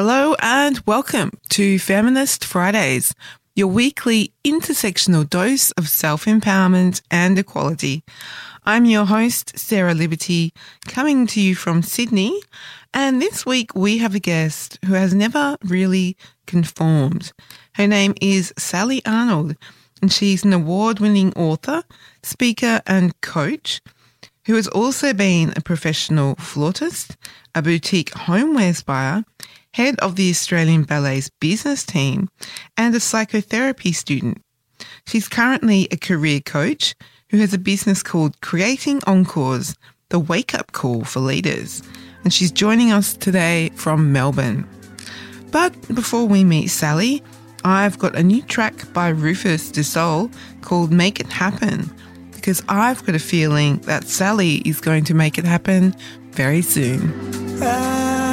Hello and welcome to Feminist Fridays, your weekly intersectional dose of self empowerment and equality. I'm your host, Sarah Liberty, coming to you from Sydney. And this week we have a guest who has never really conformed. Her name is Sally Arnold, and she's an award winning author, speaker, and coach who has also been a professional flautist, a boutique homewares buyer, head of the Australian Ballet's business team, and a psychotherapy student. She's currently a career coach who has a business called Creating Encores, the wake up call for leaders. And she's joining us today from Melbourne. But before we meet Sally, I've got a new track by Rufus Du Sol called Make It Happen, because I've got a feeling that Sally is going to make it happen very soon. I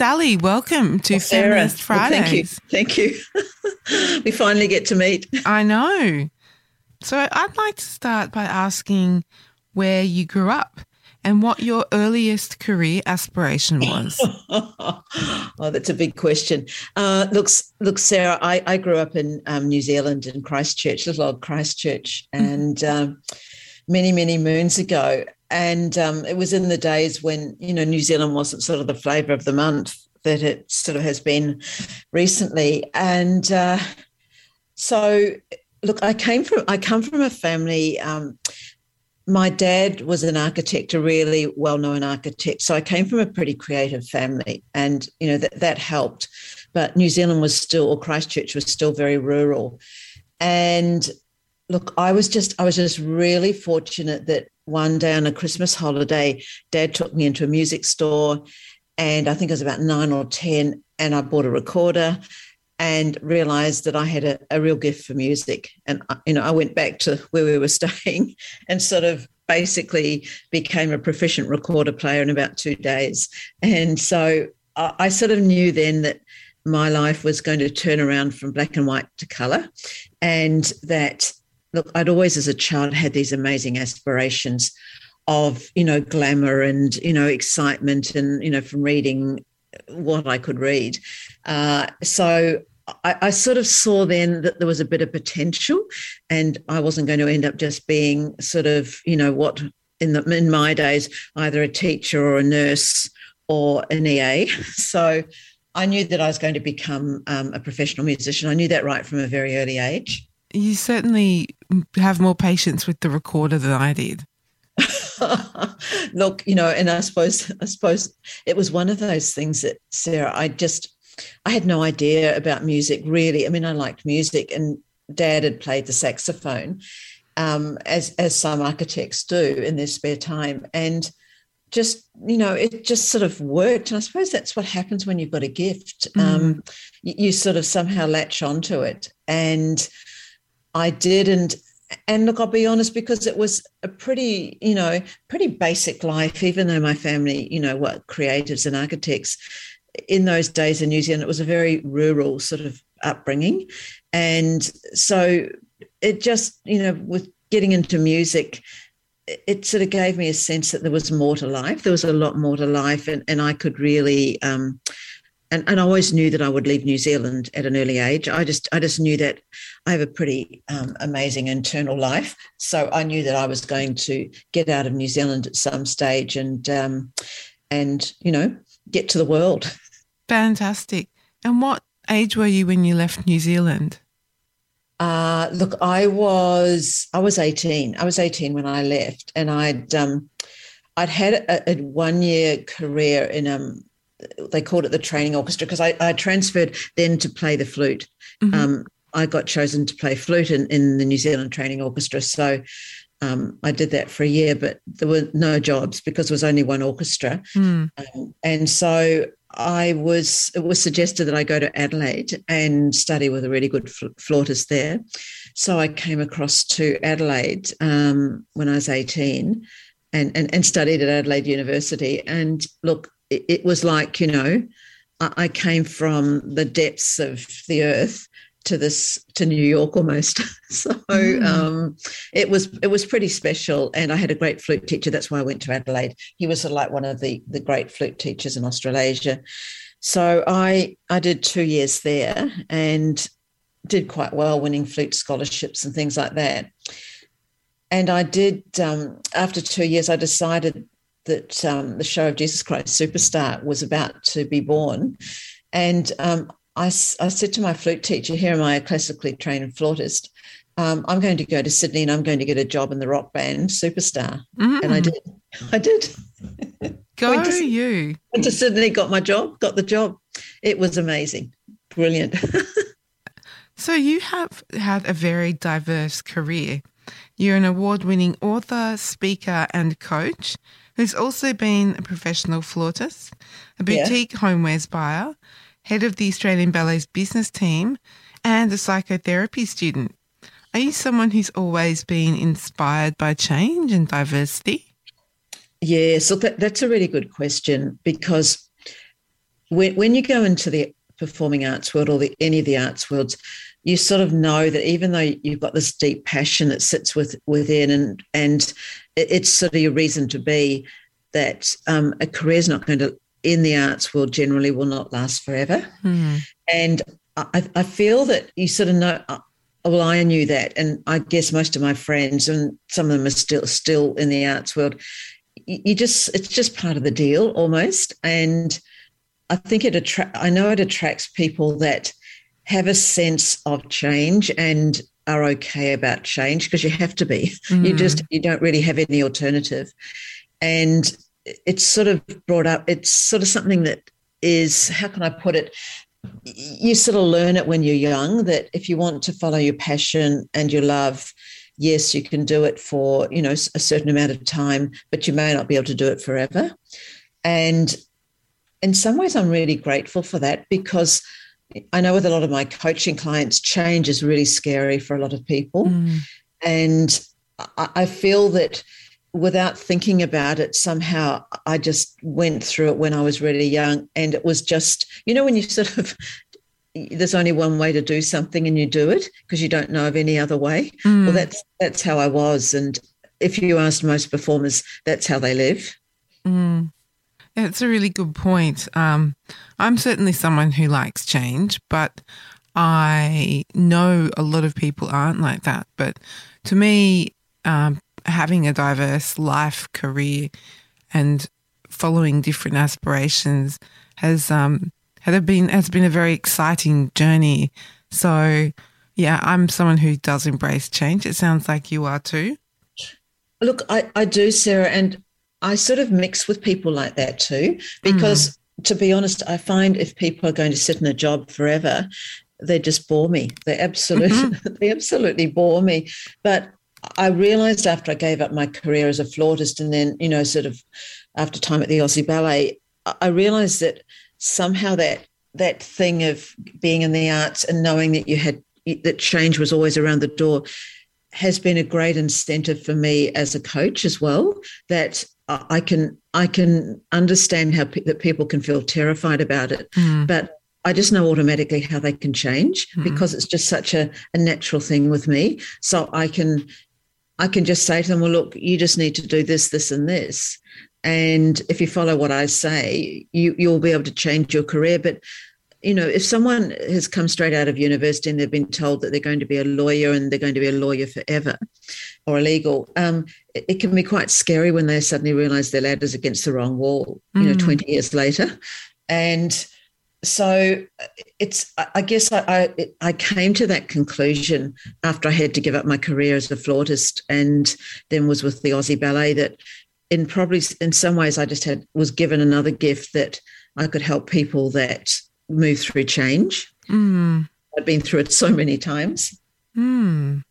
Sally. Welcome to Well, Sarah, Feminist well, Fridays. thank you. Thank you. we finally get to meet. I know. So I'd like to start by asking where you grew up and what your earliest career aspiration was. oh, that's a big question. Uh, look, look, Sarah, I, I grew up in um, New Zealand in Christchurch, little old Christchurch, and um, many, many moons ago. And um, it was in the days when, you know, New Zealand wasn't sort of the flavour of the month that it sort of has been recently. And uh, so, look, I came from, I come from a family. Um, my dad was an architect, a really well-known architect. So I came from a pretty creative family, and you know that that helped. But New Zealand was still, or Christchurch was still very rural. And look, I was just, I was just really fortunate that one day on a Christmas holiday, Dad took me into a music store, and I think I was about nine or ten, and I bought a recorder and realized that I had a, a, real gift for music. And, you know, I went back to where we were staying and sort of basically became a proficient recorder player in about two days. And so I, I sort of knew then that my life was going to turn around from black and white to color. And that, look, I'd always as a child had these amazing aspirations of, you know, glamour and, you know, excitement and, you know, from reading what I could read. Uh, so I, I, sort of saw then that there was a bit of potential, and I wasn't going to end up just being sort of, you know, what in the in my days either a teacher or a nurse or an EA. So I knew that I was going to become um, a professional musician. I knew that right from a very early age. You certainly have more patience with the recorder than I did. Look, you know, and I suppose I suppose it was one of those things that Sarah, I just I had no idea about music really. I mean, I liked music, and Dad had played the saxophone, um, as as some architects do in their spare time, and just you know, it just sort of worked. And I suppose that's what happens when you've got a gift. Mm. Um, you, you sort of somehow latch onto it, and I did, and and look, I'll be honest, because it was a pretty, you know, pretty basic life, even though my family, you know, were creatives and architects in those days in New Zealand, it was a very rural sort of upbringing. And so it just, you know, with getting into music, it sort of gave me a sense that there was more to life. There was a lot more to life, and, and I could really, um, and, and I always knew that I would leave New Zealand at an early age. I just, I just knew that I have a pretty um, amazing internal life, so I knew that I was going to get out of New Zealand at some stage, and um, and you know, get to the world. Fantastic. And what age were you when you left New Zealand? Uh, look, I was I was eighteen. I was eighteen when I left, and I'd um, I'd had a, a one year career in um, they called it the training orchestra because I, I transferred then to play the flute. Mm-hmm. Um, I got chosen to play flute in, in the New Zealand Training Orchestra, so um, I did that for a year, but there were no jobs because there was only one orchestra. Mm. Um, and so I was, it was suggested that I go to Adelaide and study with a really good flautist there. So I came across to Adelaide um, when I was 18 and, and, and studied at Adelaide University. And look, it, it was like, you know, I, I came from the depths of the earth to this to New York almost. so mm. um, it was it was pretty special, and I had a great flute teacher. That's why I went to Adelaide. He was sort of like one of the the great flute teachers in Australasia. So I I did two years there and did quite well, winning flute scholarships and things like that. And I did um, after two years, I decided that um, the show of Jesus Christ Superstar was about to be born. And um, I, I said to my flute teacher, here am I, a classically trained flautist. Um, I'm going to go to Sydney and I'm going to get a job in the rock band Superstar. Mm-hmm. And I did. I did. Go went to, you. Went to Sydney, got my job, got the job. It was amazing. Brilliant. so you have had a very diverse career. You're an award winning author, speaker, and coach who's also been a professional flautist, a boutique yeah. homewares buyer, head of the Australian Ballet's business team, and a psychotherapy student. Are you someone who's always been inspired by change and diversity? Yeah, so that, that's a really good question because when, when you go into the performing arts world or the, any of the arts worlds, you sort of know that even though you've got this deep passion that sits with, within and and it's sort of your reason to be, that um, a career is not going to in the arts world generally will not last forever. Mm. And I, I, feel that you sort of know. Uh, well, I knew that, and I guess most of my friends, and some of them are still still in the arts world. You just it's just part of the deal almost, and I think it attract. I know it attracts people that have a sense of change and are okay about change because you have to be. Mm. You just you don't really have any alternative, and it's sort of brought up. It's sort of something that is how can I put it? You sort of learn it when you're young that if you want to follow your passion and your love, yes, you can do it for you know a certain amount of time, but you may not be able to do it forever. And in some ways, I'm really grateful for that because I know with a lot of my coaching clients, change is really scary for a lot of people. Mm. And I feel that without thinking about it, somehow I just went through it when I was really young. And it was just, you know, when you sort of, there's only one way to do something and you do it because you don't know of any other way. Mm. Well, that's that's how I was. And if you asked most performers, that's how they live. Mm. It's a really good point. Um, I'm certainly someone who likes change, but I know a lot of people aren't like that. But to me, um, having a diverse life, career, and following different aspirations has um, has been has been a very exciting journey. So, yeah, I'm someone who does embrace change. It sounds like you are too. Look, I, I do, Sarah, and I sort of mix with people like that too, because mm. To be honest, I find if people are going to sit in a job forever, they just bore me. They absolutely, mm-hmm. they absolutely bore me. But I realized after I gave up my career as a flautist and then, you know, sort of after time at the Aussie Ballet, I realized that somehow that that thing of being in the arts and knowing that you had that change was always around the door has been a great incentive for me as a coach as well that I can I can understand how pe- that people can feel terrified about it, mm. but I just know automatically how they can change mm. because it's just such a, a natural thing with me. So I can I can just say to them, well, look, you just need to do this, this, and this. And if you follow what I say, you, you'll be able to change your career. But you know, if someone has come straight out of university and they've been told that they're going to be a lawyer and they're going to be a lawyer forever or a legal, um, it, it, can be quite scary when they suddenly realize their ladder's against the wrong wall, you mm. know, 20 years later. And so it's, I guess I, I, I came to that conclusion after I had to give up my career as a flautist and then was with the Aussie Ballet that in probably in some ways I just had was given another gift that I could help people that move through change. Mm. I've been through it so many times. Mm.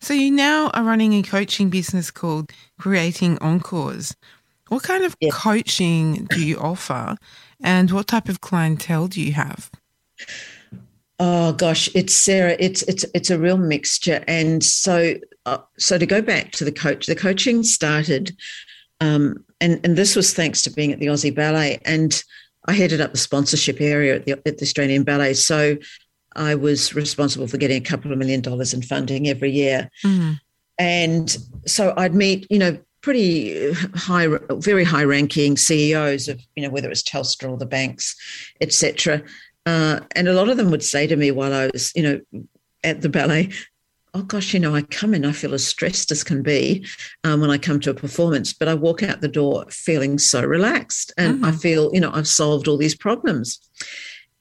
So you now are running a coaching business called Creating Encores. What kind of yeah. coaching do you offer, and what type of clientele do you have? Oh gosh, it's Sarah. It's it's it's a real mixture, and so uh, so to go back to the coach, the coaching started, um, and and this was thanks to being at the Aussie Ballet, and I headed up the sponsorship area at the, at the Australian Ballet. So I was responsible for getting a couple of million dollars in funding every year. Mm-hmm. And so I'd meet, you know, pretty high, very high ranking CEOs of, you know, whether it was Telstra or the banks, etc. Uh, and a lot of them would say to me while I was, you know, at the ballet, oh gosh, you know, I come in, I feel as stressed as can be um, when I come to a performance, but I walk out the door feeling so relaxed and mm-hmm. I feel, you know, I've solved all these problems.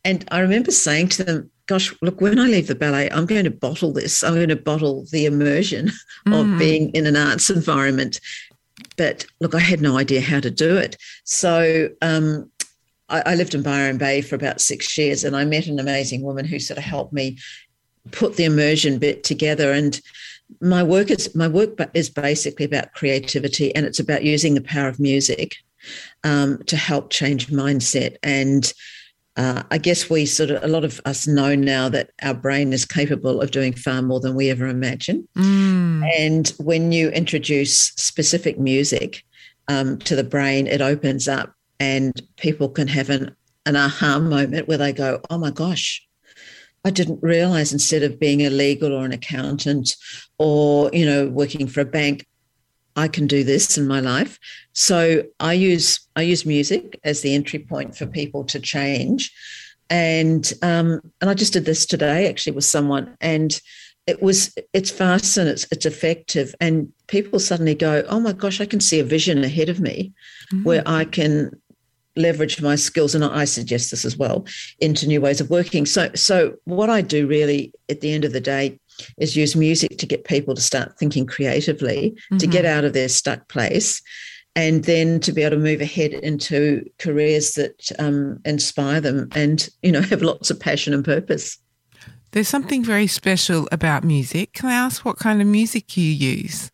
And I remember saying to them, gosh, look, when I leave the ballet, I'm going to bottle this. I'm going to bottle the immersion mm-hmm. of being in an arts environment. But look, I had no idea how to do it. So, um, I, lived in Byron Bay for about six years and I met an amazing woman who sort of helped me put the immersion bit together and my work is my work is basically about creativity and it's about using the power of music um, to help change mindset and uh, I guess we sort of a lot of us know now that our brain is capable of doing far more than we ever imagine. Mm. And when you introduce specific music um, to the brain, it opens up, and people can have an an aha moment where they go, oh my gosh, I didn't realize instead of being a legal or an accountant or, you know, working for a bank, I can do this in my life. So I use I use music as the entry point for people to change. And um, and I just did this today actually with someone and it was it's fast and it's it's effective and people suddenly go oh my gosh i can see a vision ahead of me mm-hmm. where i can leverage my skills and i suggest this as well into new ways of working so so what i do really at the end of the day is use music to get people to start thinking creatively mm-hmm. to get out of their stuck place and then to be able to move ahead into careers that um, inspire them and you know have lots of passion and purpose there's something very special about music. Can I ask what kind of music you use?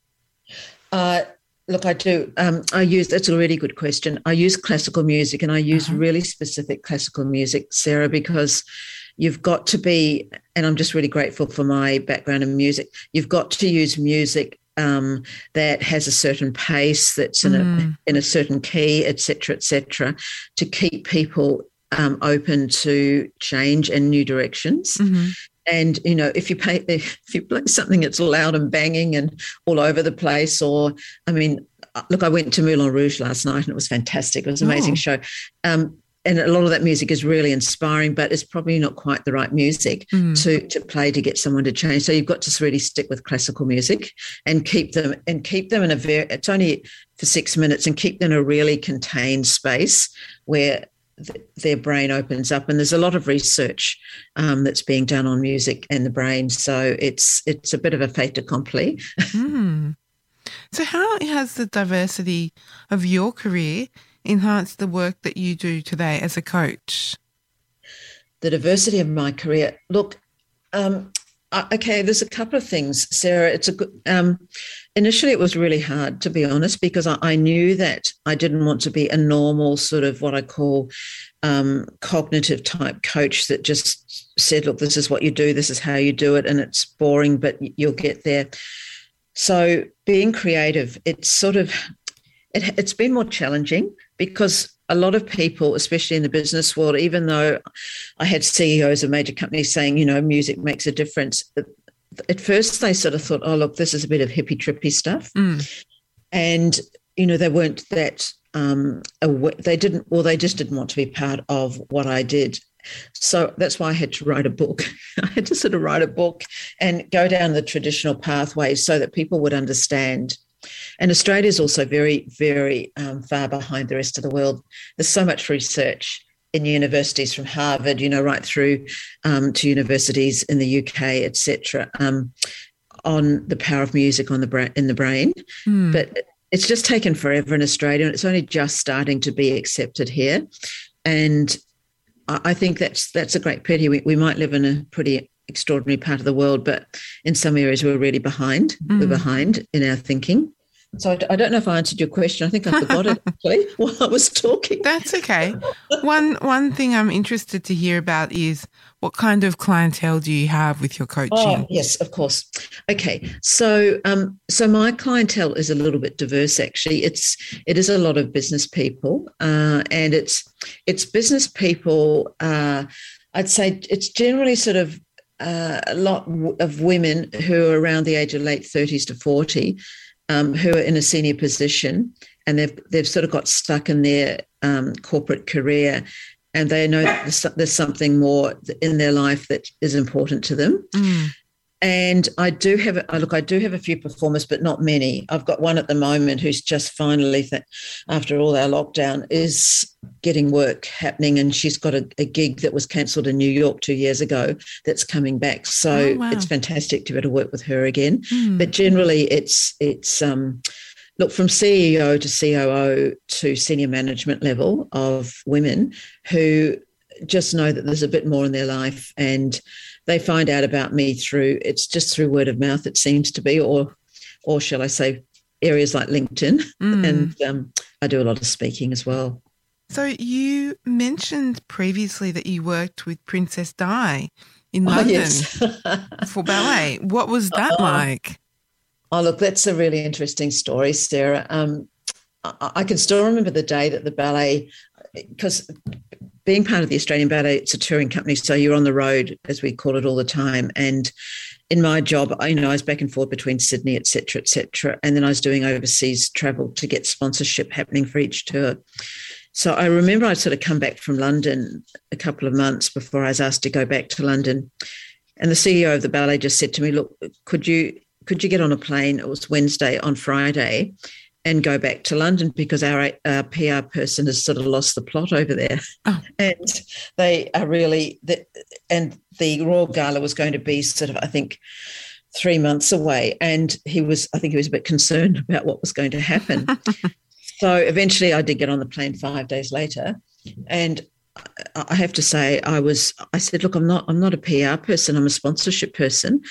Uh, look, I do. Um, I use, that's a really good question. I use classical music and I use uh-huh. really specific classical music, Sarah, because you've got to be, and I'm just really grateful for my background in music, you've got to use music um, that has a certain pace, that's in, mm. a, in a certain key, etc., etc., to keep people um, open to change and new directions. Mm-hmm. And you know, if you pay, if you play something that's loud and banging and all over the place, or I mean, look, I went to Moulin Rouge last night and it was fantastic. It was an amazing oh. show. Um, and a lot of that music is really inspiring, but it's probably not quite the right music mm. to to play to get someone to change. So you've got to really stick with classical music and keep them and keep them in a very. It's only for six minutes and keep them in a really contained space where their brain opens up and there's a lot of research um, that's being done on music and the brain so it's it's a bit of a fait accompli. Mm. so how has the diversity of your career enhanced the work that you do today as a coach? The diversity of my career. Look um, okay there's a couple of things sarah. It's a good um, initially it was really hard to be honest because I, I, knew that i didn't want to be a normal sort of what i call um, cognitive type coach that just said look this is what you do this is how you do it and it's boring but you'll get there. So being creative it's sort of it, it's been more challenging because a lot of people, especially in the business world, even though I had CEOs of major companies saying, you know, music makes a difference, at first they sort of thought, oh, look, this is a bit of hippy trippy stuff. Mm. And, you know, they weren't that, um, aware, they didn't, or they just didn't want to be part of what I did. So that's why I had to write a book. I had to sort of write a book and go down the traditional pathways so that people would understand. And Australia is also very, very um, far behind the rest of the world. There's so much research in universities from Harvard, you know, right through um, to universities in the UK, etc., um, on the power of music on the bra- in the brain. Mm. But it's just taken forever in Australia, and it's only just starting to be accepted here. And I think that's that's a great pity. We, we might live in a pretty extraordinary part of the world, but in some areas we're really behind. Mm. We're hmm. behind in our thinking. So I, don't know if I answered your question. I think I forgot it actually while I was talking. That's okay. One one thing I'm interested to hear about is what kind of clientele do you have with your coaching? Oh, yes, of course. Okay, so um, so my clientele is a little bit diverse. Actually, it's it is a lot of business people, uh, and it's it's business people. Uh, I'd say it's generally sort of uh, a lot of women who are around the age of late 30s to 40 um, who are in a senior position and they've they've sort of got stuck in their um, corporate career and they know there's, something more in their life that is important to them. Mm. And I do have, a, look, I do have a few performers, but not many. I've got one at the moment who's just finally, th- after all our lockdown, is getting work happening. And she's got a, a gig that was cancelled in New York two years ago that's coming back. So oh, wow. it's fantastic to be able to work with her again. Mm. But generally, it's, it's, um, look from CEO to COO to senior management level of women who just know that there's a bit more in their life and they find out about me through it's just through word of mouth it seems to be or or shall i say areas like linkedin mm. and um, i do a lot of speaking as well so you mentioned previously that you worked with princess di in london oh, yes. for ballet what was that oh. like oh look that's a really interesting story sarah um, I, I can still remember the day that the ballet because being part of the Australian Ballet, it's a touring company, so you're on the road, as we call it, all the time. And in my job, you know, I was back and forth between Sydney, et cetera, et cetera. And then I was doing overseas travel to get sponsorship happening for each tour. So I remember I'd sort of come back from London a couple of months before I was asked to go back to London. And the CEO of the ballet just said to me, look, could you could you get on a plane? It was Wednesday on Friday and go back to London because our, our PR person has sort of lost the plot over there. Oh. And they are really, the, and the Royal Gala was going to be sort of, I think, three months away. And he was, I think he was a bit concerned about what was going to happen. so eventually I did get on the plane five days later. And I have to say, I was, I said, look, I'm not, I'm not a PR person, I'm a sponsorship person.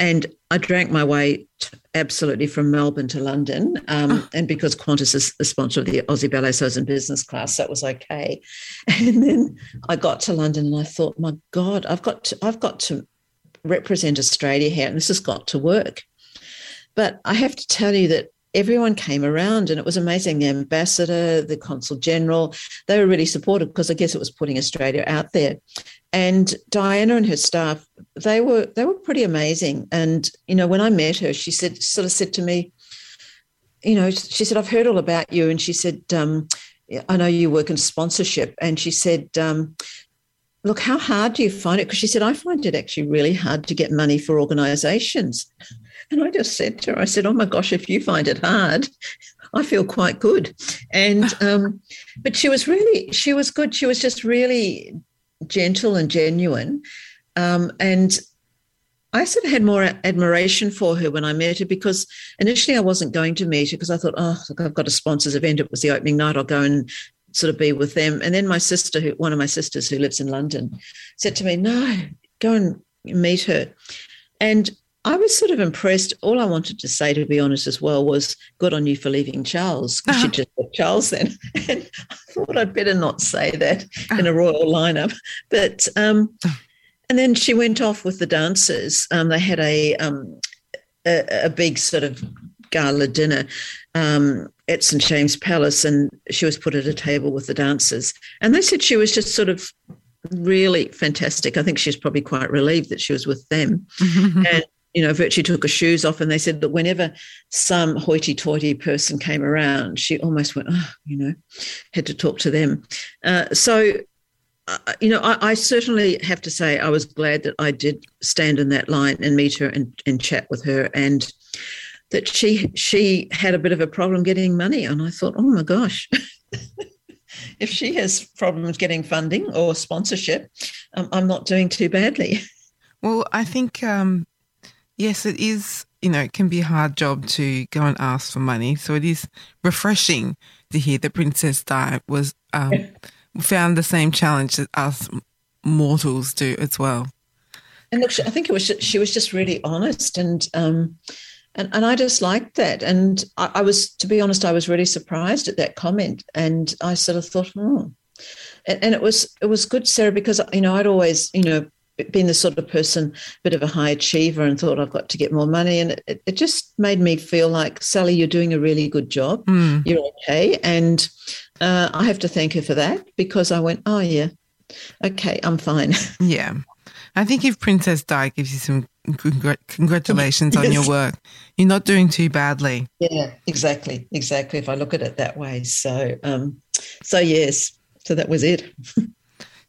And I drank my way absolutely from Melbourne to London. Um, oh. And because Qantas is the sponsor of the Aussie Ballet, so I was in business class, that was okay. And then I got to London and I thought, my God, I've got to, I've got to represent Australia here, and this has got to work. But I have to tell you that everyone came around and it was amazing. The ambassador, the consul general, they were really supportive because I guess it was putting Australia out there. And Diana and her staff, they were they were pretty amazing. And you know, when I met her, she said sort of said to me, you know, she said, I've heard all about you. And she said, um, I know you work in sponsorship. And she said, um, look, how hard do you find it? Because she said, I find it actually really hard to get money for organizations. And I just said to her, I said, oh my gosh, if you find it hard, I feel quite good. And, um, but she was really, she was good. She was just really gentle and genuine. Um, and I sort of had more admiration for her when I met her because initially I wasn't going to meet her because I thought, oh, look, I've got a sponsors event. It was the opening night. I'll go and sort of be with them. And then my sister, who, one of my sisters who lives in London, said to me, no, go and meet her. And I was sort of impressed. All I wanted to say, to be honest, as well, was good on you for leaving Charles. You uh-huh. just put Charles then. And I thought I'd better not say that in a royal lineup. But um, and then she went off with the dancers. Um, they had a, um, a, a big sort of gala dinner um, at St James Palace, and she was put at a table with the dancers. And they said she was just sort of really fantastic. I think she was probably quite relieved that she was with them. and you know, virtually took her shoes off. And they said that whenever some hoity toity person came around, she almost went, oh, you know, had to talk to them. Uh, so, uh, you know, I, I, certainly have to say I was glad that I did stand in that line and meet her and, and chat with her. And that she she had a bit of a problem getting money. And I thought, oh my gosh. if she has problems getting funding or sponsorship, um, I'm not doing too badly. Well, I think um, yes, it is, you know, it can be a hard job to go and ask for money. So it is refreshing to hear that Princess Di was um, found the same challenge that us mortals do as well. And look, I think it was she was just really honest, and um, and and I just liked that. And I, I, was, to be honest, I was really surprised at that comment, and I sort of thought, hmm. And, and it was it was good, Sarah, because you know I'd always you know been the sort of person, bit of a high achiever, and thought I've got to get more money. And it, it just made me feel like, Sally, you're doing a really good job. Mm. You're okay. And uh, I have to thank her for that because I went, oh, yeah, okay, I'm fine. Yeah. I think if Princess Di gives you some congr- congratulations yes. on your work, you're not doing too badly. Yeah, exactly. Exactly. If I look at it that way. So, um, so yes, so that was it.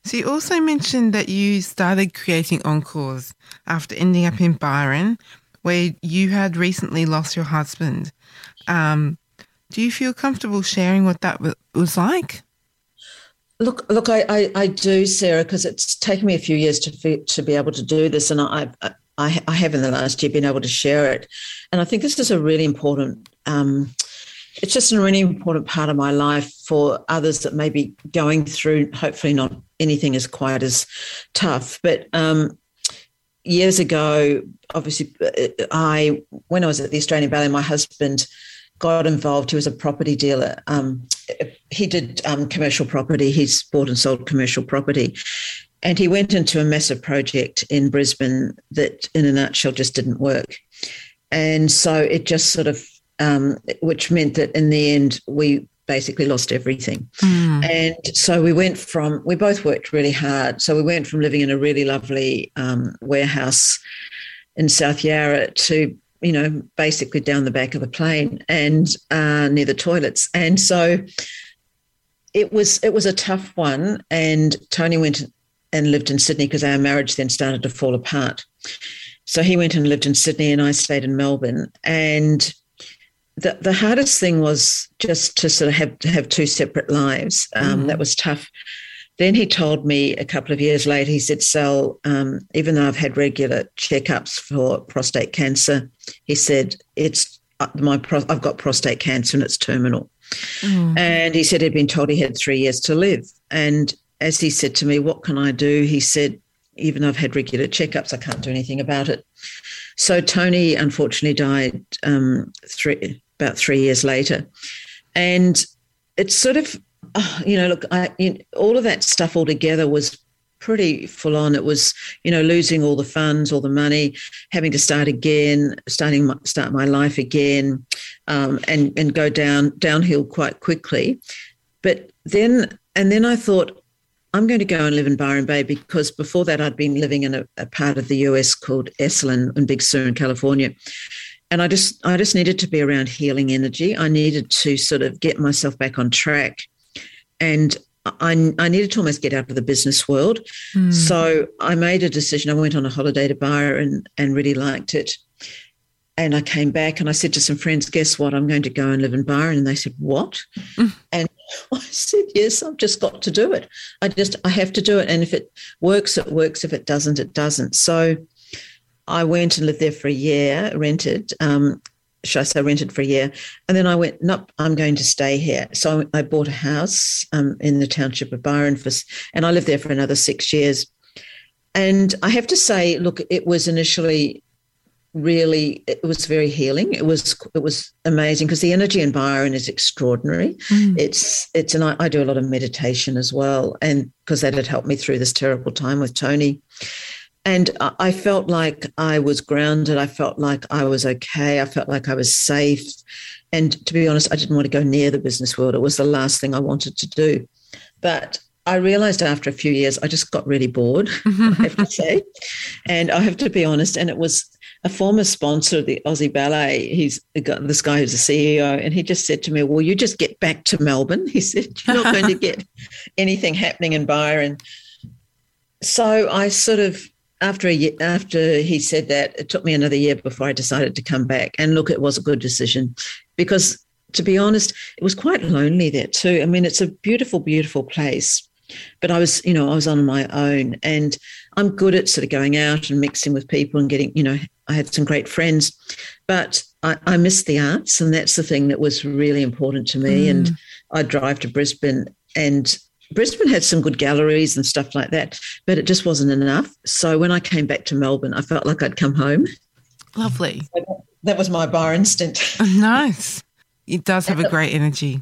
So you also mentioned that you started creating encores after ending up in Byron, where you had recently lost your husband. Um, do you feel comfortable sharing what that was like? Look, look, I, I, I do, Sarah, because it's taken me a few years to to be able to do this, and I, I, I have in the last year been able to share it, and I think this is a really important um, it's just a really important part of my life for others that may be going through, hopefully not anything is quite as tough. But um, years ago, obviously, I when I was at the Australian Ballet, my husband got involved. He was a property dealer. Um, he did um, commercial property. He's bought and sold commercial property. And he went into a massive project in Brisbane that, in a nutshell, just didn't work. And so it just sort of um, which meant that in the end we basically lost everything. Mm. And so we went from, we both worked really hard. So we went from living in a really lovely um, warehouse in South Yarra to, you know, basically down the back of the plane and uh, near the toilets. And so it was it was a tough one. And Tony went and lived in Sydney because our marriage then started to fall apart. So he went and lived in Sydney, and I stayed in Melbourne. And the, the hardest thing was just to sort of have to have two separate lives. Um, mm. That was tough. Then he told me a couple of years later, he said, Sal, um, even though I've had regular checkups for prostate cancer, he said, it's uh, my I've got prostate cancer and it's terminal. Mm. And he said he'd been told he had three years to live. And as he said to me, What can I do? He said, Even though I've had regular checkups, I can't do anything about it. So Tony unfortunately died um, three, about three years later. And it's sort of, oh, you know, look, I, you know, all of that stuff all together was pretty full on. It was, you know, losing all the funds, all the money, having to start again, starting my, start my life again, um, and and go down downhill quite quickly. But then, and then I thought, I'm going to go and live in Byron Bay because before that I'd been living in a, a part of the US called Esalen in Big Sur in California. And I just I just needed to be around healing energy. I needed to sort of get myself back on track. And I, I needed to almost get out of the business world. Mm. So I made a decision. I went on a holiday to Byron and really liked it. And I came back and I said to some friends, guess what? I'm going to go and live in Byron. And they said, what? Mm. And I said, yes, I've just got to do it. I just, I have to do it. And if it works, it works. If it doesn't, it doesn't. So I went and lived there for a year, rented. Um, should I say rented for a year? And then I went, nope, I'm going to stay here. So I bought a house um, in the township of Byron, for, and I lived there for another six years. And I have to say, look, it was initially really it was very healing. It was it was amazing because the energy in byron is extraordinary. Mm. it's it's and I, I, do a lot of meditation as well and because that had helped me through this terrible time with tony. And i felt like i was grounded. I felt like i was okay. I felt like i was safe. And to be honest i didn't want to go near the business world. It was the last thing i wanted to do. But I realized after a few years, I just got really bored, I have to say. And I have to be honest, and it was a former sponsor of the Aussie Ballet. He's got this guy who's a CEO, and he just said to me, "Well, you just get back to Melbourne." He said, "You're not going to get anything happening in Byron." So I sort of after a year, after he said that, it took me another year before I decided to come back. And look, it was a good decision because, to be honest, it was quite lonely there too. I mean, it's a beautiful, beautiful place, but I was, you know, I was on my own, and I'm good at sort of going out and mixing with people and getting, you know, I had some great friends, but I, I missed the arts, and that's the thing that was really important to me. Mm. And I'd drive to Brisbane, and Brisbane had some good galleries and stuff like that, but it just wasn't enough. So when I came back to Melbourne, I felt like I'd come home. Lovely. that was my Byron stint. nice. It does have a great energy.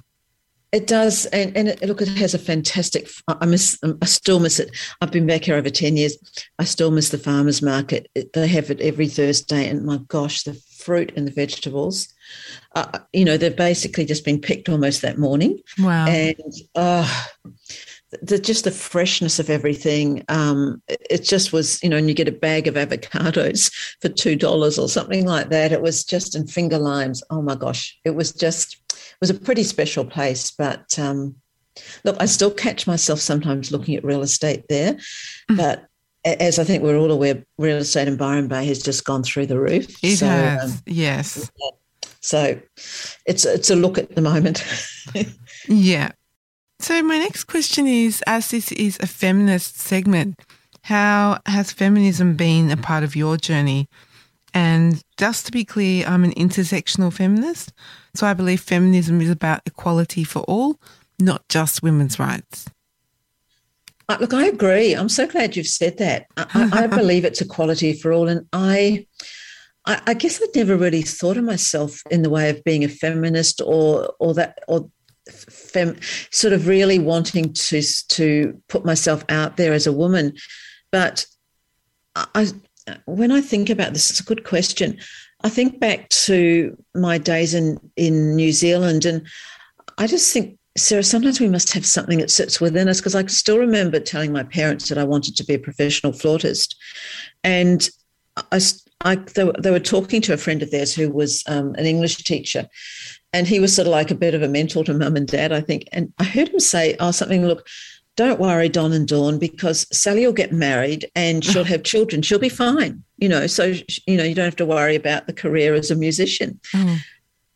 It does, and and it, look, it has a fantastic. I miss, I still miss it. I've been back here over ten years. I still miss the farmers market. It, they have it every Thursday, and my gosh, the fruit and the vegetables. Uh, you know, they've basically just been picked almost that morning. Wow! And uh, the, just the freshness of everything. Um, it just was, you know, and you get a bag of avocados for two dollars or something like that. It was just in finger limes. Oh my gosh, it was just was a pretty special place. But um, look, I still catch myself sometimes looking at real estate there. Mm. But as I think we're all aware, real estate in Byron Bay has just gone through the roof. It so, has, um, yes. So it's it's a look at the moment. yeah. So my next question is, as this is a feminist segment, how has feminism been a part of your journey? And just to be clear, I'm an intersectional feminist. So I believe feminism is about equality for all, not just women's rights. Uh, look, I agree. I'm so glad you've said that. I, I believe it's equality for all. And I, I, I guess I'd never really thought of myself in the way of being a feminist or, or that, or fem, sort of really wanting to, to put myself out there as a woman. But I, when I think about this, it's a good question. I think back to my days in, in New Zealand and I just think, Sarah, sometimes we must have something that sits within us because I still remember telling my parents that I wanted to be a professional flautist. And I, I they, were, they were talking to a friend of theirs who was um, an English teacher. And he was sort of like a bit of a mentor to mum and dad, I think. And I heard him say, oh, something, look, don't worry, Don and Dawn, because Sally will get married and she'll have children. She'll be fine, you know. So, you know, you don't have to worry about the career as a musician. Mm.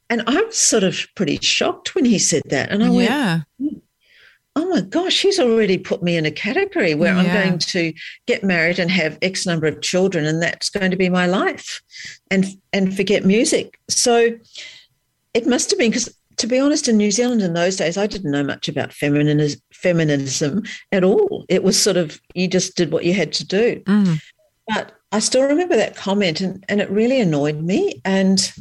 And I was sort of pretty shocked when he said that. And I yeah. went, oh my gosh, he's already put me in a category where yeah. I'm going to get married and have X number of children, and that's going to be my life and and forget music. So it must have been because to be honest, in New Zealand in those days, I didn't know much about feminism, feminism at all. It was sort of you just did what you had to do. Mm. But I still remember that comment, and, and it really annoyed me. And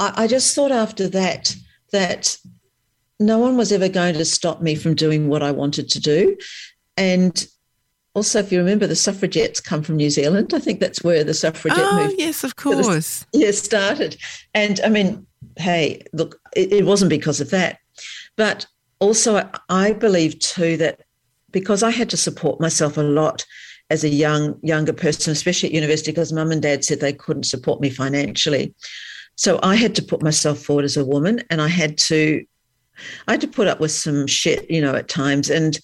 I, I just thought after that that no one was ever going to stop me from doing what I wanted to do. And also, if you remember, the suffragettes come from New Zealand. I think that's where the suffragette oh, movement. yes, of course. Yeah, started. And I mean, hey, look, it, it wasn't because of that, but also I, believe too that because I had to support myself a lot as a young younger person, especially at university, because mum and dad said they couldn't support me financially. So I had to put myself forward as a woman and I had to I had to put up with some shit, you know, at times. And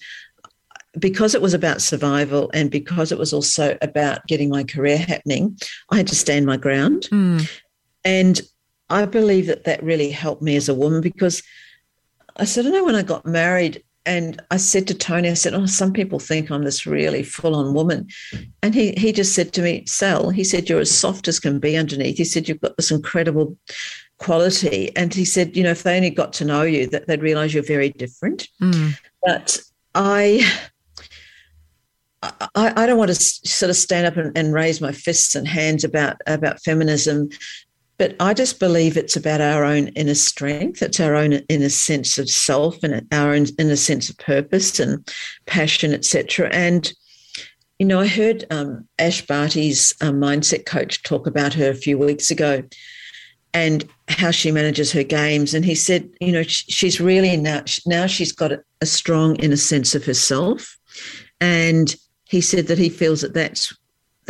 because it was about survival and because it was also about getting my career happening, I had to stand my ground. Mm. And I believe that that really helped me as a woman because I said, I know when I got married, and I said to Tony, I said, Oh, some people think I'm this really full on woman. And he, he just said to me, Sal, he said, You're as soft as can be underneath. He said, You've got this incredible quality. And he said, You know, if they only got to know you, that they'd realize you're very different. Mm. But I, I, I, don't want to sort of stand up and, and, raise my fists and hands about about feminism but I just believe it's about our own inner strength. It's our own inner sense of self and our inner sense of purpose and passion, etc. And you know, I heard um, Ash Barty's um, mindset coach talk about her a few weeks ago, and how she manages her games. And he said, you know, she's really now now she's got a strong inner sense of herself, and he said that he feels that that's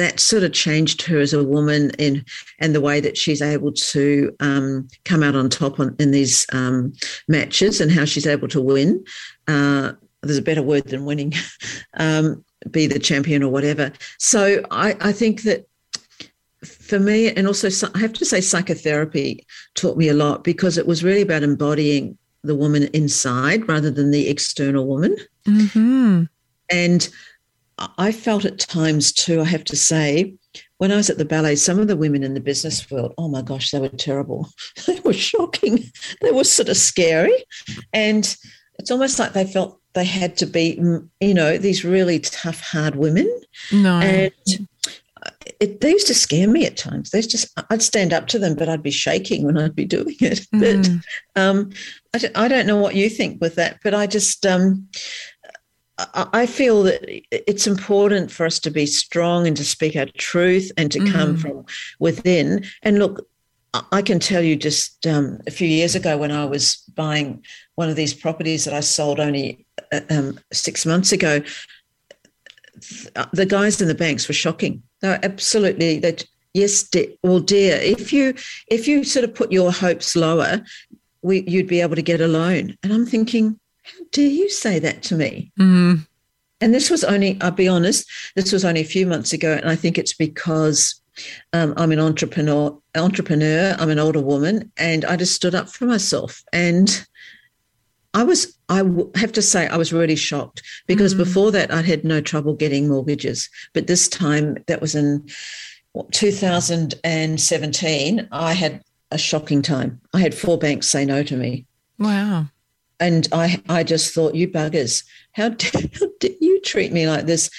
that sort of changed her as a woman in and the way that she's able to um, come out on top on, in these um, matches and how she's able to win. Uh, there's a better word than winning, um, be the champion or whatever. So I, I think that for me, and also I have to say, psychotherapy taught me a lot because it was really about embodying the woman inside rather than the external woman. Mm-hmm. And I felt at times too, I have to say, when I was at the ballet, some of the women in the business world, oh my gosh, they were terrible. they were shocking. They were sort of scary. And it's almost like they felt they had to be, mm, you know, these really tough, hard women. No. And it, they used to scare me at times. They just, I'd stand up to them, but I'd be shaking when I'd be doing it. Mm. But um, I, I don't know what you think with that, but I just, um, I feel that it's important for us to be strong and to speak our truth and to mm. come from within. And look, I can tell you just um, a few years ago when I was buying one of these properties that I sold only uh, um, six months ago, the guys in the banks were shocking. They were absolutely that. Yes, de- well, dear, if you if you sort of put your hopes lower, we, you'd be able to get a loan. And I'm thinking, dare you say that to me? Mm. And this was only, I'll be honest, this was only a few months ago. And I think it's because um, I'm an entrepreneur, entrepreneur, I'm an older woman, and I just stood up for myself. And I was, I have to say, I was really shocked because mm-hmm. before that, I'd had no trouble getting mortgages. But this time, that was in 2017, I had a shocking time. I had four banks say no to me. Wow. And I, I just thought, you buggers, how did, how did you treat me like this?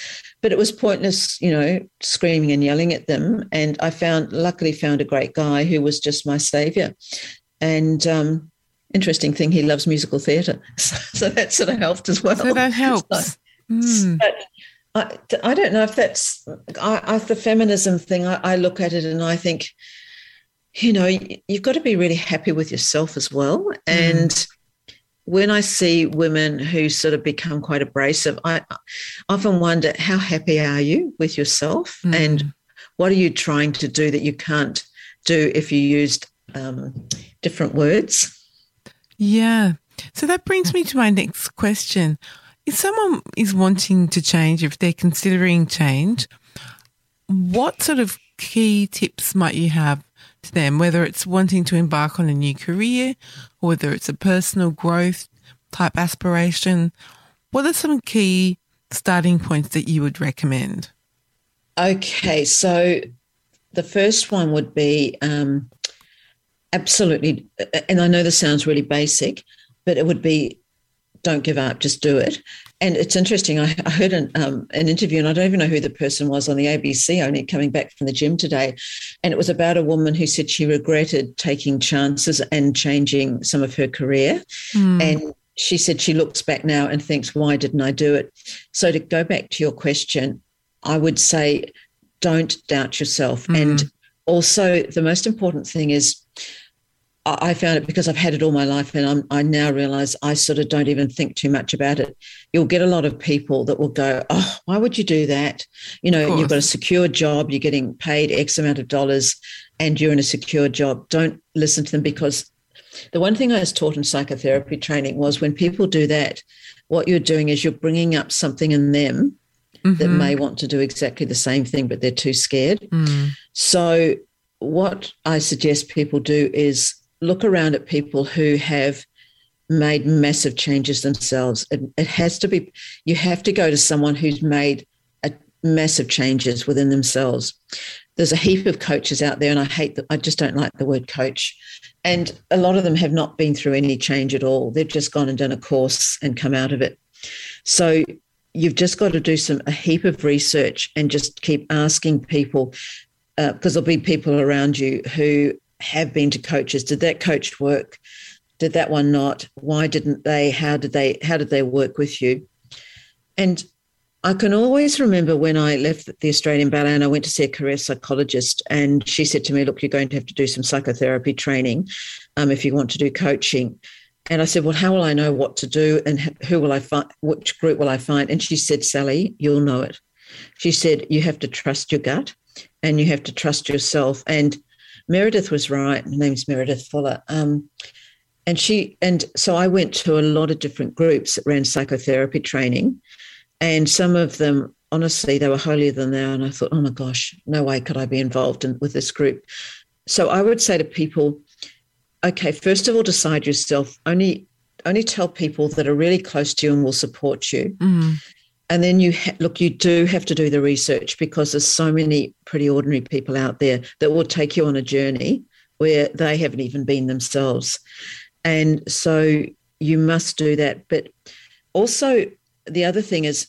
But it was pointless, you know, screaming and yelling at them. And I found, luckily, found a great guy who was just my savior. And um, interesting thing, he loves musical theatre, so, so, that sort of helped as well. So that helps. So, mm. I, I don't know if that's I, I, the feminism thing. I, I look at it and I think, you know, you've got to be really happy with yourself as well. Mm. And when I see women who sort of become quite abrasive, I often wonder how happy are you with yourself Mm. and what are you trying to do that you can't do if you used um, different words? Yeah. So that brings me to my next question. If someone is wanting to change, if they're considering change, what sort of key tips might you have to them, whether it's wanting to embark on a new career or whether it's a personal growth type aspiration? What are some key starting points that you would recommend? Okay, so the first one would be um, absolutely, and I know this sounds really basic, but it would be don't give up, just do it. And it's interesting. I, I heard an, um, an interview, and I don't even know who the person was on the ABC, only coming back from the gym today. And it was about a woman who said she regretted taking chances and changing some of her career. Hmm. And she said she looks back now and thinks, why didn't I do it? So to go back to your question, I would say don't doubt yourself. Mm. And also, the most important thing is, I found it because I've had it all my life, and I'm, I now realize I sort of don't even think too much about it. You'll get a lot of people that will go, "Oh, why would you do that? You know, you've got a secure job, you're getting paid X amount of dollars, and you're in a secure job." Don't listen to them because the one thing I was taught in psychotherapy training was when people do that, what you're doing is you're bringing up something in them that Mhm. may want to do exactly the same thing, but they're too scared. Mm. So, what I suggest people do is look around at people who have made massive changes themselves. It, it has to be, you have to go to someone who's made a massive changes within themselves. There's a heap of coaches out there, and I hate that. I just don't like the word coach. And a lot of them have not been through any change at all. They've just gone and done a course and come out of it. So you've just got to do some a heap of research and just keep asking people uh, because there'll be people around you who have been to coaches. Did that coach work? Did that one not? Why didn't they? How did they? How did they work with you? And I can always remember when I left the Australian Ballet and I went to see a career psychologist, and she said to me, "Look, you're going to have to do some psychotherapy training um, if you want to do coaching." And I said, Well, how will I know what to do and who will I find? Which group will I find? And she said, Sally, you'll know it. She said, You have to trust your gut and you have to trust yourself. And Meredith was right. Her name's Meredith Fuller. Um, and she, and so I went to a lot of different groups that ran psychotherapy training. And some of them, honestly, they were holier than thou. And I thought, oh my gosh, no way could I be involved in, with this group. So I would say to people, okay, first of all, decide yourself. Only only tell people that are really close to you and will support you. Mm. And then you ha- look, you do have to do the research because there's so many pretty ordinary people out there that will take you on a journey where they haven't even been themselves. And so you must do that. But also, the other thing is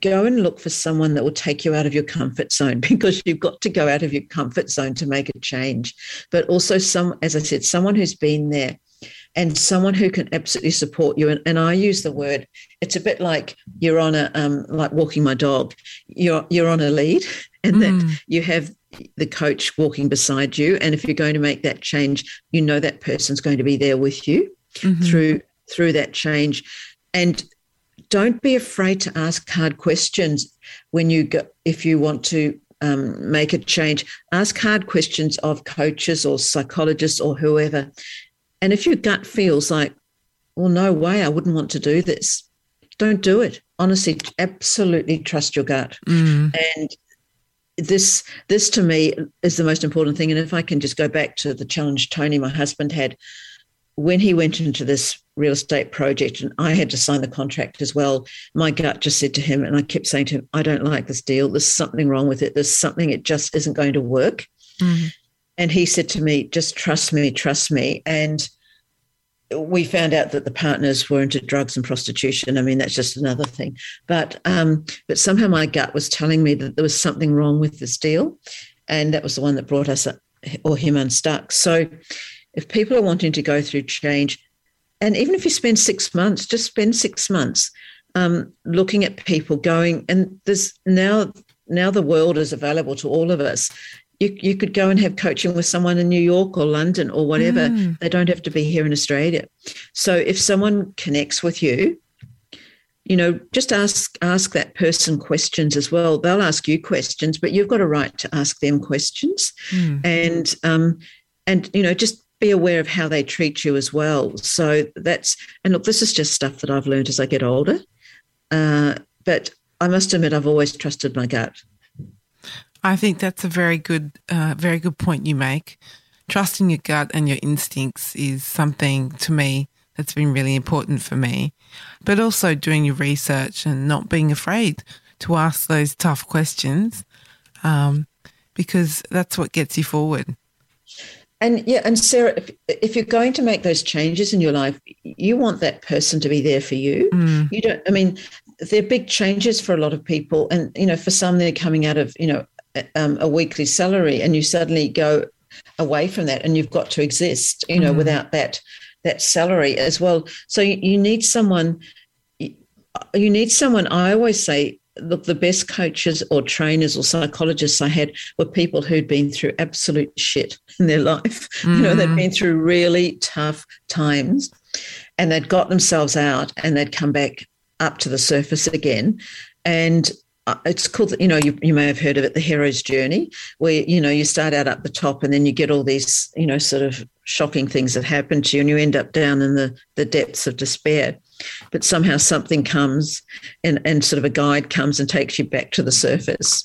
go and look for someone that will take you out of your comfort zone because you've got to go out of your comfort zone to make a change. But also, some, as I said, someone who's been there and someone who can absolutely support you. And, and I use the word, it's a bit like you're on a, um, like walking my dog, you're, you're on a lead and Mm. that you have the coach walking beside you. And if you're going to make that change, you know that person's going to be there with you Mhm. through through that change and don't be afraid to ask hard questions when you go if you want to um, make a change ask hard questions of coaches or psychologists or whoever and if your gut feels like well no way i wouldn't want to do this don't do it. Honestly absolutely trust your gut. Mm. and this this to me is the most important thing. And if i can just go back to the challenge tony my husband had when he went into this real estate project and i had to sign the contract as well my gut just said to him and i kept saying to him i don't like this deal. There's something wrong with it. There's something it just isn't going to work. Mm. And he said to me just trust me trust me and we found out that the partners were into drugs and prostitution. I mean, that's just another thing. But um, but somehow my gut was telling me that there was something wrong with this deal, and that was the one that brought us or him unstuck. So, if people are wanting to go through change, and even if you spend six months, just spend six months um, looking at people going. And there's now now the world is available to all of us. You, you could go and have coaching with someone in New York or London or whatever. Mm. They don't have to be here in Australia. So if someone connects with you, you know, just ask ask that person questions as well. They'll ask you questions, but you've got a right to ask them questions, Mm. and um, and you know, just be aware of how they treat you as well. So that's and look, this is just stuff that I've learned as I get older. Uh, but I must admit, I've always trusted my gut. I think that's a very good, uh, very good point you make. Trusting your gut and your instincts is something to me that's been really important for me. But also doing your research and not being afraid to ask those tough questions, um, because that's what gets you forward. And yeah, and Sarah, if, if you're going to make those changes in your life, you want that person to be there for you. Mm. You don't. I mean, they're big changes for a lot of people, and you know, for some, they're coming out of you know um, a weekly salary, and you suddenly go away from that, and you've got to exist, you know, Mm. without that that salary as well. So you, you need someone. You need someone. I always say look, the best coaches or trainers or psychologists I had were people who'd been through absolute shit in their life. You know, they'd Mm. been through really tough times and they'd got themselves out and they'd come back up to the surface again. And uh, Uh, it's called, you know, you, you may have heard of it, the hero's journey, where, you know, you start out at the top and then you get all these, you know, sort of shocking things that happen to you and you end up down in the, the depths of despair. But somehow something comes and, and sort of a guide comes and takes you back to the surface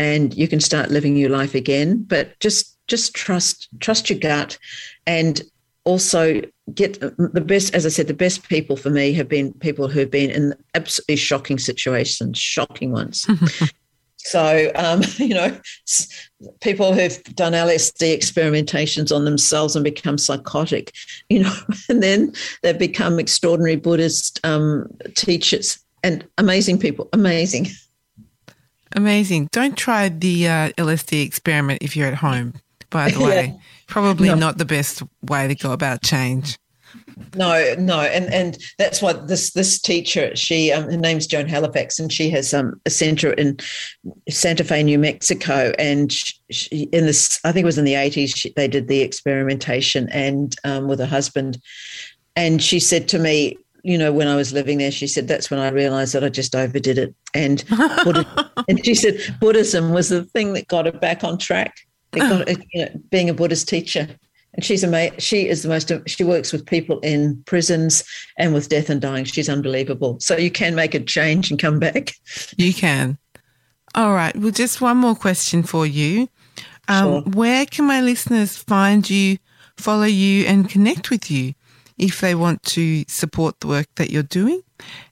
and you can start living your life again. But just just trust trust your gut and also get the best as i said the best people for me have been people who've been in absolutely shocking situations shocking ones. So um, you know people who've done lsd experimentations on themselves and become psychotic you know and then they've become extraordinary buddhist um, teachers and amazing people amazing. Amazing. Don't try the uh, LSD experiment if you're at home, by the Yeah. way. Probably No. not the best way to go about change. No, no, and and that's why this this teacher, she um, her name's Joan Halifax, and she has um, a center in Santa Fe, New Mexico, and she, in this, I think it was in the eighties, they did the experimentation and um, with her husband, and she said to me, you know, when I was living there, she said that's when I realized that I just overdid it, and Buddha, and she said Buddhism was the thing that got her back on track. It got her, you know, being a Buddhist teacher. And she's amazing. She is the most. She works with people in prisons and with death and dying. She's unbelievable. So you can make a change and come back. You can. All right. Well, just one more question for you. Um, Sure. Where can my listeners find you, follow you, and connect with you if they want to support the work that you're doing?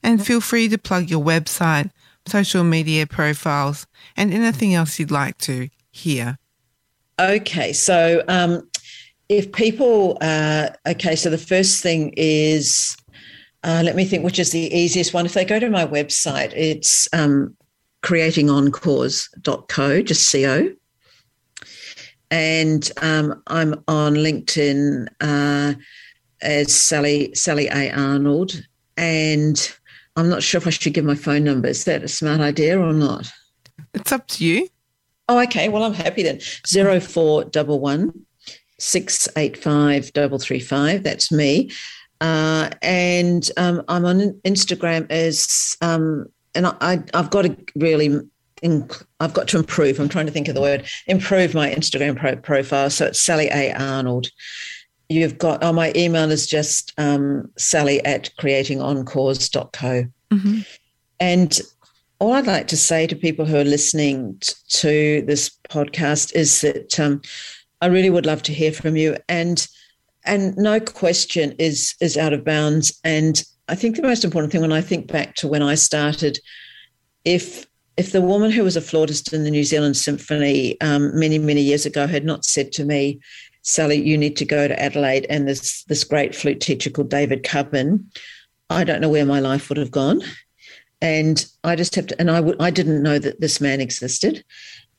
And feel free to plug your website, social media profiles, and anything else you'd like to hear. Okay, so um, if people, uh, okay, so the first thing is, uh, let me think, which is the easiest one. If they go to my website, it's um, creatingencores.co, just co. And um, I'm on LinkedIn uh, as Sally Sally A Arnold, and I'm not sure if I should give my phone number. Is that a smart idea or not? It's up to you. Oh, okay. Well, I'm happy then. Zero four double one six eight five double three five. That's me. Uh, and um, I'm on Instagram as, um, and I, I've got to really, I've got to improve. I'm trying to think of the word, improve my Instagram pro- profile. So it's Sally A. Arnold. You've got, oh, my email is just um, sally at creatingencores.co. hmm And all I'd like to say to people who are listening t- to this podcast is that um, I really would love to hear from you. And and no question is is out of bounds. And I think the most important thing when I think back to when I started, if if the woman who was a flautist in the New Zealand Symphony um, many many years ago had not said to me, Sally, you need to go to Adelaide and this this great flute teacher called David Cubbin, I don't know where my life would have gone and I just have to, and I w- I didn't know that this man existed.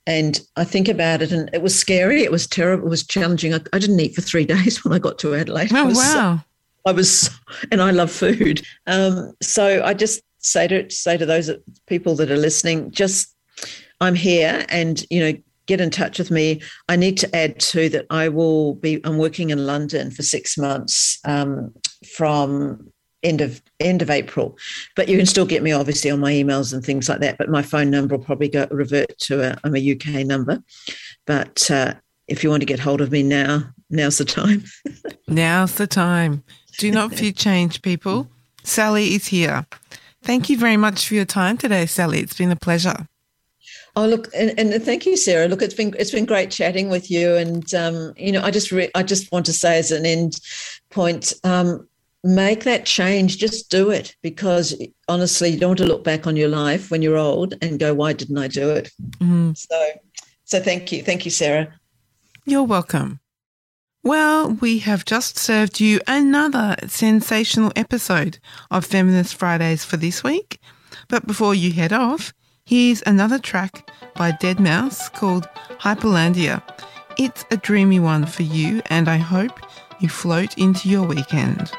And I think about it, and it was scary. It was terrible. It was challenging. I, I didn't eat for three days when I got to Adelaide. I Oh, was so- wow. I was, and I love food. Um, so I just say to say to those people that are listening, just I'm here, and you know, get in touch with me. I need to add too that I will be. I'm working in London for six months um, from end of end of April, but you can still get me obviously on my emails and things like that. But my phone number will probably go revert to a, I'm a UK number. But uh, if you want to get hold of me now, now's the time. now's the time. Do not fear change, people. Sally is here. Thank you very much for your time today, Sally. It's been a pleasure. Oh look, and, and thank you, Sarah. Look, it's been it's been great chatting with you, and um, you know, I just re- I just want to say as an end point, um, make that change. Just do it because honestly, you don't want to look back on your life when you're old and go, "Why didn't I do it?" Mm-hmm. So, so thank you, thank you, Sarah. You're welcome. Well, we have just served you another sensational episode of Feminist Fridays for this week. But before you head off, here's another track by Deadmau5 called Hyperlandia. It's a dreamy one for you, and I hope you float into your weekend.